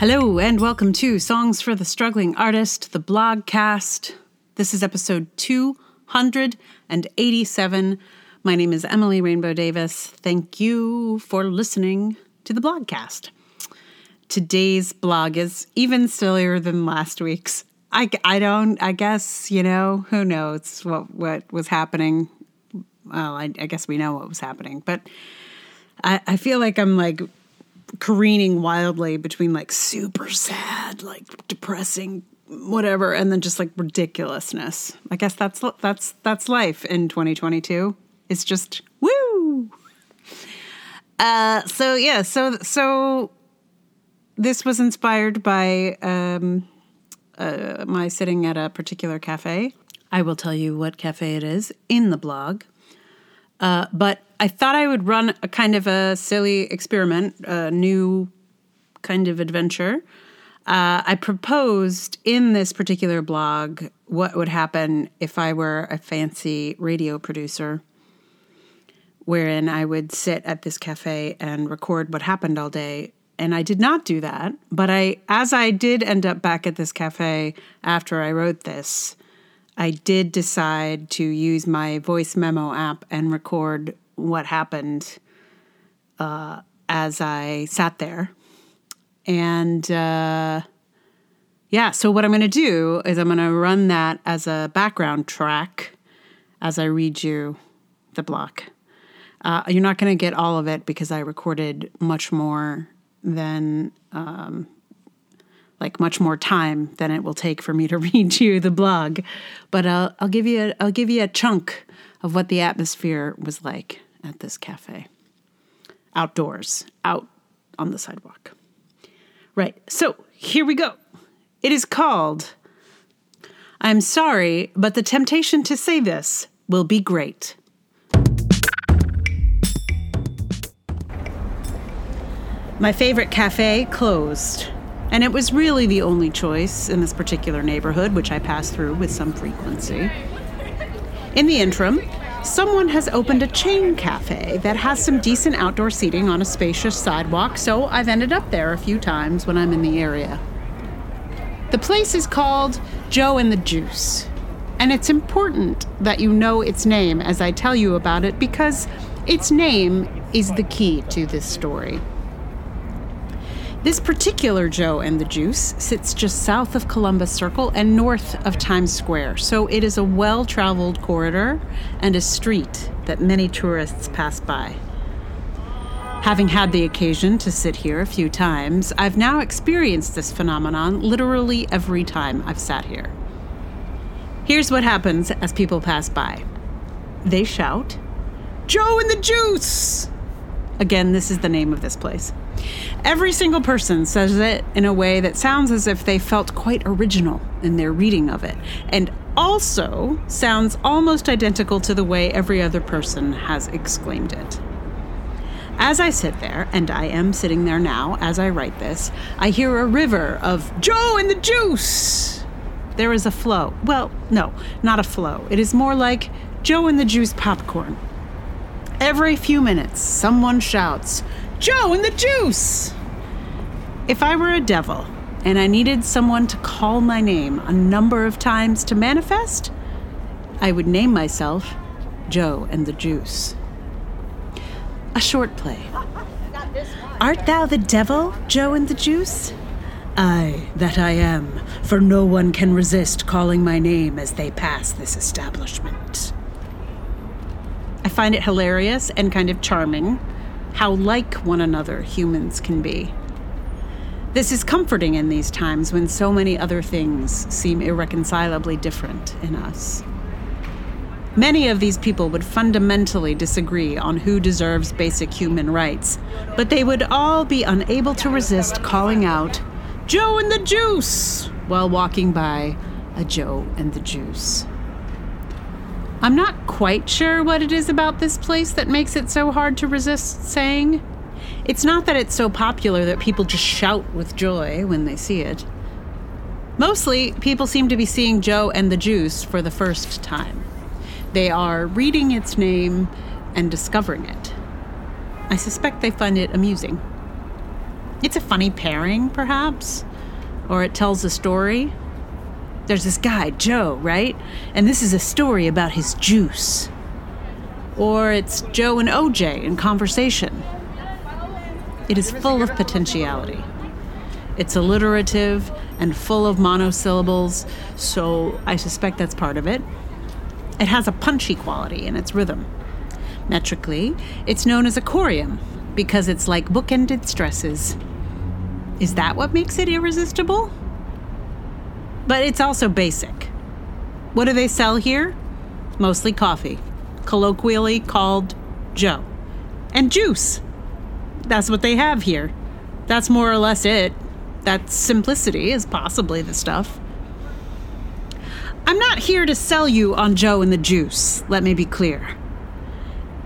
Hello, and welcome to Songs for the Struggling Artist, the blogcast. This is episode 287. My name is Emily Rainbow Davis. Thank you for listening to the blogcast. Today's blog is even sillier than last week's. I, I don't, I guess, you know, who knows what, what was happening. Well, I, I guess we know what was happening, but I, I feel like I'm like careening wildly between like super sad, like depressing, whatever, and then just like ridiculousness. I guess that's that's that's life in 2022. It's just woo. Uh, so yeah, so so this was inspired by um, uh, my sitting at a particular cafe. I will tell you what cafe it is in the blog. Uh, but I thought I would run a kind of a silly experiment, a new kind of adventure. Uh, I proposed in this particular blog what would happen if I were a fancy radio producer, wherein I would sit at this cafe and record what happened all day. And I did not do that, but I, as I did end up back at this cafe after I wrote this, I did decide to use my voice memo app and record what happened uh, as I sat there. And uh, yeah, so what I'm going to do is I'm going to run that as a background track as I read you the block. Uh, you're not going to get all of it because I recorded much more than um, like much more time than it will take for me to read you the blog, but I'll, I'll give you a, I'll give you a chunk of what the atmosphere was like at this cafe. Outdoors, out on the sidewalk. Right. So, here we go. It is called I'm sorry, but the temptation to say this will be great. My favorite cafe closed. And it was really the only choice in this particular neighborhood, which I pass through with some frequency. In the interim, someone has opened a chain cafe that has some decent outdoor seating on a spacious sidewalk, so I've ended up there a few times when I'm in the area. The place is called Joe and the Juice, and it's important that you know its name as I tell you about it because its name is the key to this story. This particular Joe and the Juice sits just south of Columbus Circle and north of Times Square, so it is a well traveled corridor and a street that many tourists pass by. Having had the occasion to sit here a few times, I've now experienced this phenomenon literally every time I've sat here. Here's what happens as people pass by they shout, Joe and the Juice! Again, this is the name of this place. Every single person says it in a way that sounds as if they felt quite original in their reading of it, and also sounds almost identical to the way every other person has exclaimed it. As I sit there, and I am sitting there now as I write this, I hear a river of Joe and the Juice. There is a flow. Well, no, not a flow. It is more like Joe and the Juice popcorn. Every few minutes, someone shouts, Joe and the Juice! If I were a devil and I needed someone to call my name a number of times to manifest, I would name myself Joe and the Juice. A short play. Art thou the devil, Joe and the Juice? Aye, that I am, for no one can resist calling my name as they pass this establishment. I find it hilarious and kind of charming how like one another humans can be. This is comforting in these times when so many other things seem irreconcilably different in us. Many of these people would fundamentally disagree on who deserves basic human rights, but they would all be unable to resist calling out, Joe and the Juice, while walking by a Joe and the Juice. I'm not quite sure what it is about this place that makes it so hard to resist saying. It's not that it's so popular that people just shout with joy when they see it. Mostly, people seem to be seeing Joe and the Juice for the first time. They are reading its name and discovering it. I suspect they find it amusing. It's a funny pairing, perhaps, or it tells a story. There's this guy, Joe, right? And this is a story about his juice. Or it's Joe and OJ in conversation. It is full of potentiality. It's alliterative and full of monosyllables, so I suspect that's part of it. It has a punchy quality in its rhythm. Metrically, it's known as a choriamb because it's like bookended stresses. Is that what makes it irresistible? But it's also basic. What do they sell here? Mostly coffee, colloquially called Joe, and juice. That's what they have here. That's more or less it. That simplicity is possibly the stuff. I'm not here to sell you on Joe and the juice, let me be clear.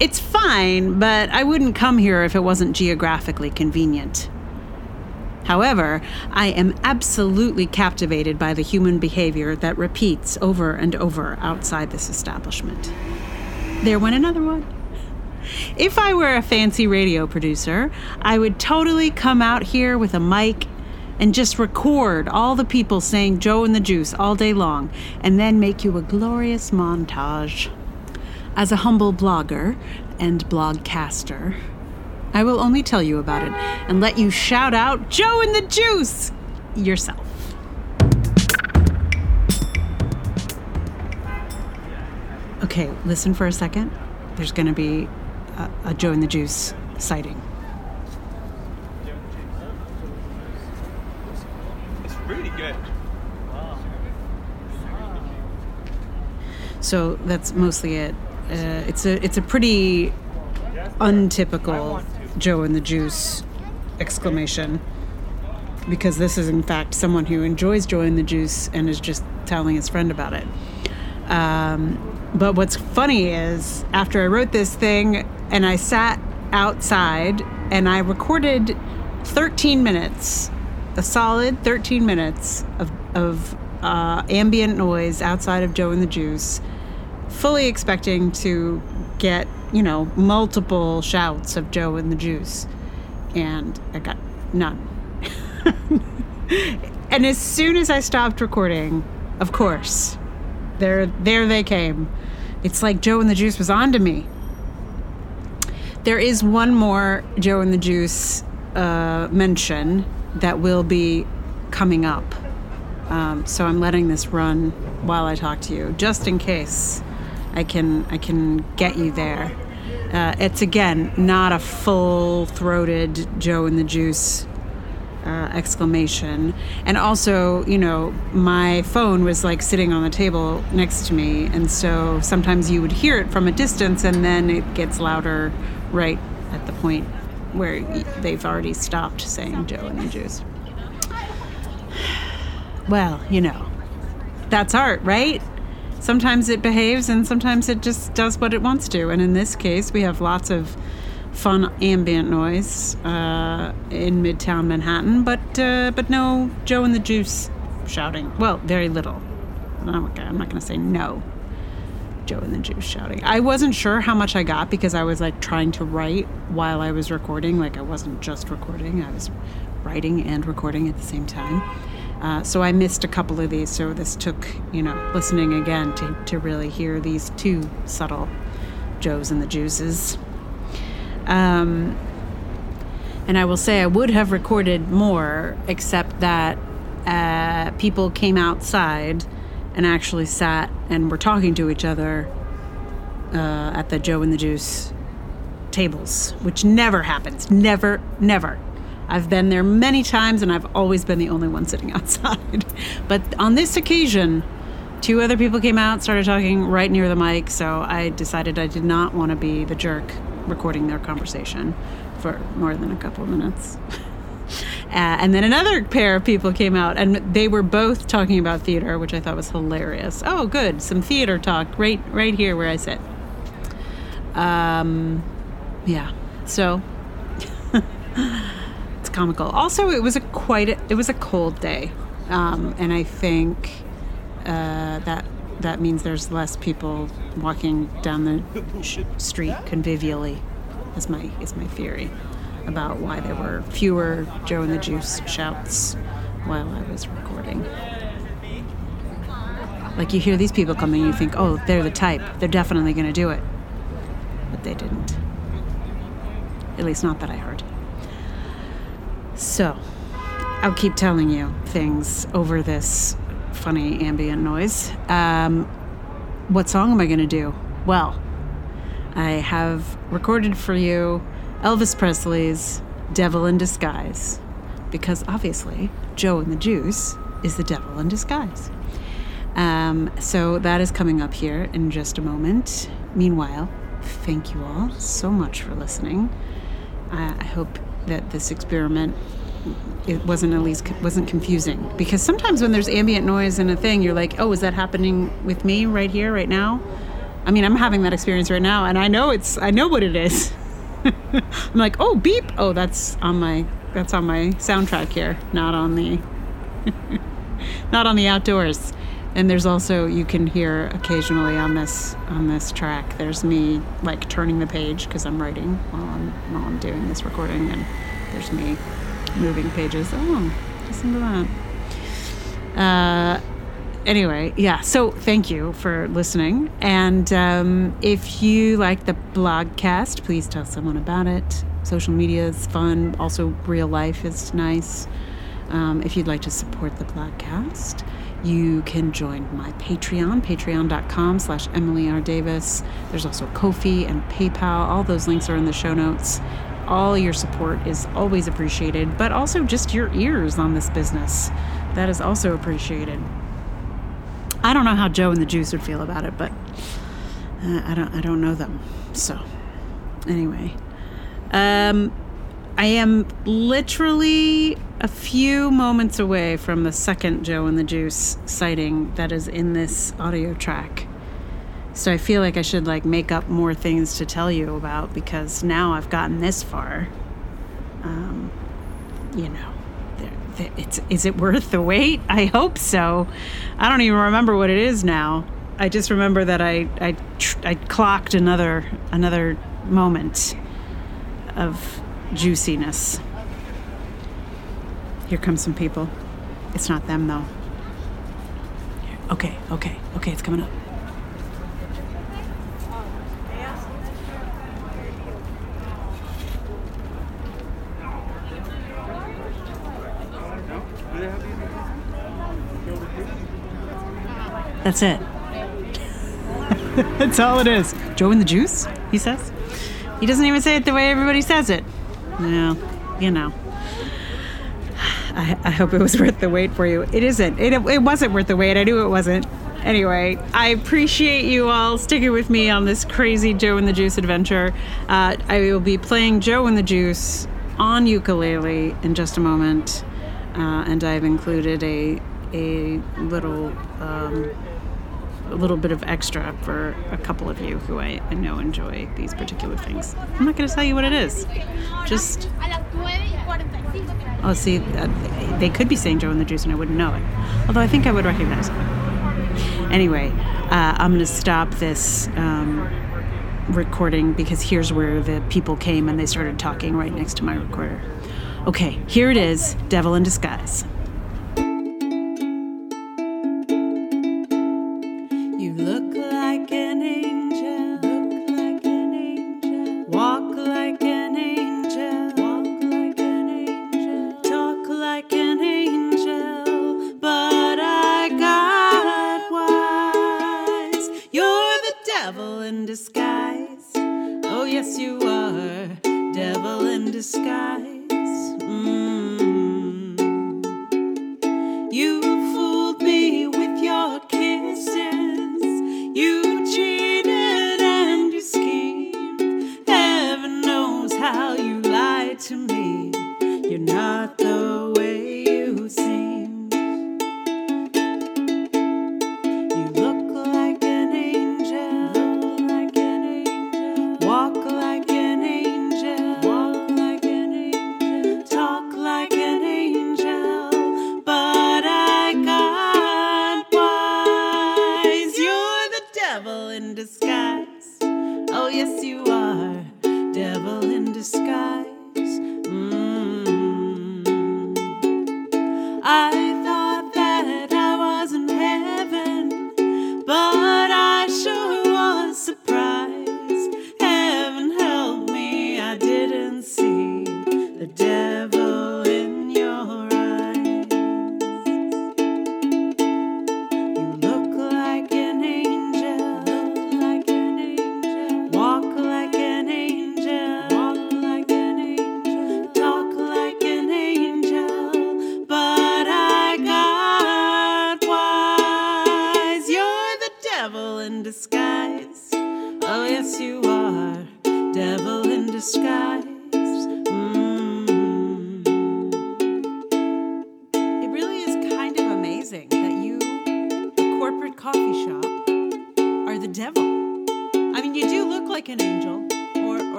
It's fine, but I wouldn't come here if it wasn't geographically convenient. However, I am absolutely captivated by the human behavior that repeats over and over outside this establishment. There went another one. If I were a fancy radio producer, I would totally come out here with a mic and just record all the people saying Joe and the Juice all day long and then make you a glorious montage. As a humble blogger and blogcaster, I will only tell you about it and let you shout out Joe and the Juice yourself. Okay, listen for a second. There's going to be a, a Joe and the Juice sighting. It's really good. So that's mostly it. Uh, it's a it's a pretty untypical Joe and the Juice exclamation because this is in fact someone who enjoys Joe and the Juice and is just telling his friend about it. Um, but what's funny is after I wrote this thing and I sat outside and I recorded 13 minutes, a solid 13 minutes of, of uh, ambient noise outside of Joe and the Juice, fully expecting to get, you know, multiple shouts of Joe and the Juice. And I got none. and as soon as I stopped recording, of course, there there they came. It's like Joe and the Juice was on to me. There is one more Joe and the Juice uh, mention that will be coming up. Um, so I'm letting this run while I talk to you, just in case I can I can get you there. Uh, it's again not a full-throated Joe and the Juice uh, exclamation. And also, you know, my phone was like sitting on the table next to me. And so sometimes you would hear it from a distance and then it gets louder right at the point where they've already stopped saying Joe and the Juice. Well, you know, that's art, right? Sometimes it behaves and sometimes it just does what it wants to. And in this case, we have lots of fun ambient noise uh, in Midtown Manhattan, but uh, but no Joe and the Juice shouting. Well, very little. I'm not going to say no. Joe and the Juice shouting. I wasn't sure how much I got because I was like trying to write while I was recording. Like I wasn't just recording; I was writing and recording at the same time. Uh, so I missed a couple of these. So this took, you know, listening again to, to really hear these two subtle Joes and the Juices. Um, and I will say I would have recorded more, except that uh, people came outside and actually sat and were talking to each other uh, at the Joe and the Juice tables, which never happens. Never, never. I've been there many times and I've always been the only one sitting outside. but on this occasion, two other people came out, started talking right near the mic, so I decided I did not want to be the jerk recording their conversation for more than a couple of minutes. Uh, and then another pair of people came out, and they were both talking about theater, which I thought was hilarious. Oh, good, some theater talk right, right here where I sit. Um, yeah. So comical. Also, it was a quite a, it was a cold day, um, and I think uh, that that means there's less people walking down the street convivially. Is my is my theory. about why there were fewer Joe and the Juice shouts while I was recording. Like you hear these people coming, you think, oh, they're the type. They're definitely going to do it. But they didn't. At least, not that I heard. So, I'll keep telling you things over this funny ambient noise. Um, what song am I going to do? Well, I have recorded for you Elvis Presley's Devil in Disguise, because obviously, Joe and the Juice is the devil in disguise. Um, so that is coming up here in just a moment. Meanwhile, thank you all so much for listening. I, I hope that this experiment it wasn't at least wasn't confusing. Because sometimes when there's ambient noise in a thing you're like oh is that happening with me right here right now? I mean i'm having that experience right now and i know it's i know what it is. I'm like oh beep. Oh that's on my that's on my soundtrack here not on the not on the outdoors and there's also you can hear occasionally on this on this track there's me like turning the page because i'm writing while i'm while i'm doing this recording and there's me moving pages oh listen to that. Uh anyway yeah so thank you for listening. And um, if you like the blogcast please tell someone about it. Social media is fun. Also real life is nice. Um, if you'd like to support the blogcast you can join my Patreon, patreon.com slash Emily R. Davis. There's also Ko-fi and PayPal. All those links are in the show notes. All your support is always appreciated, but also just your ears on this business. That is also appreciated. I don't know how Joe and the Juice would feel about it, but uh, I don't I don't know them. So, anyway, um, I am literally a few moments away from the second Joe and the Juice sighting that is in this audio track. So I feel like I should like make up more things to tell you about because now I've gotten this far. Um, you know, it's is it worth the wait? I hope so. I don't even remember what it is now. I just remember that I I I clocked another another moment of juiciness. Here come some people. It's not them though. Okay, okay, okay, it's coming up. That's it. That's all it is. Joe and the juice, he says. He doesn't even say it the way everybody says it. Yeah, you know. I, I hope it was worth the wait for you. It isn't. It, it wasn't worth the wait. I knew it wasn't. Anyway, I appreciate you all sticking with me on this crazy Joe and the Juice adventure. Uh, I will be playing Joe and the Juice on ukulele in just a moment, uh, and I've included a a little um, a little bit of extra for a couple of you who I, I know enjoy these particular things. I'm not going to tell you what it is. Just oh, see, uh, they could be saying Joe and the Juice, and I wouldn't know it. Although I think I would recognize it. Anyway, uh, I'm going to stop this. Um, recording because here's where the people came and they started talking right next to my recorder. Okay, here it is Devil in Disguise. disguise. Oh, yes, you are, devil in disguise. The devil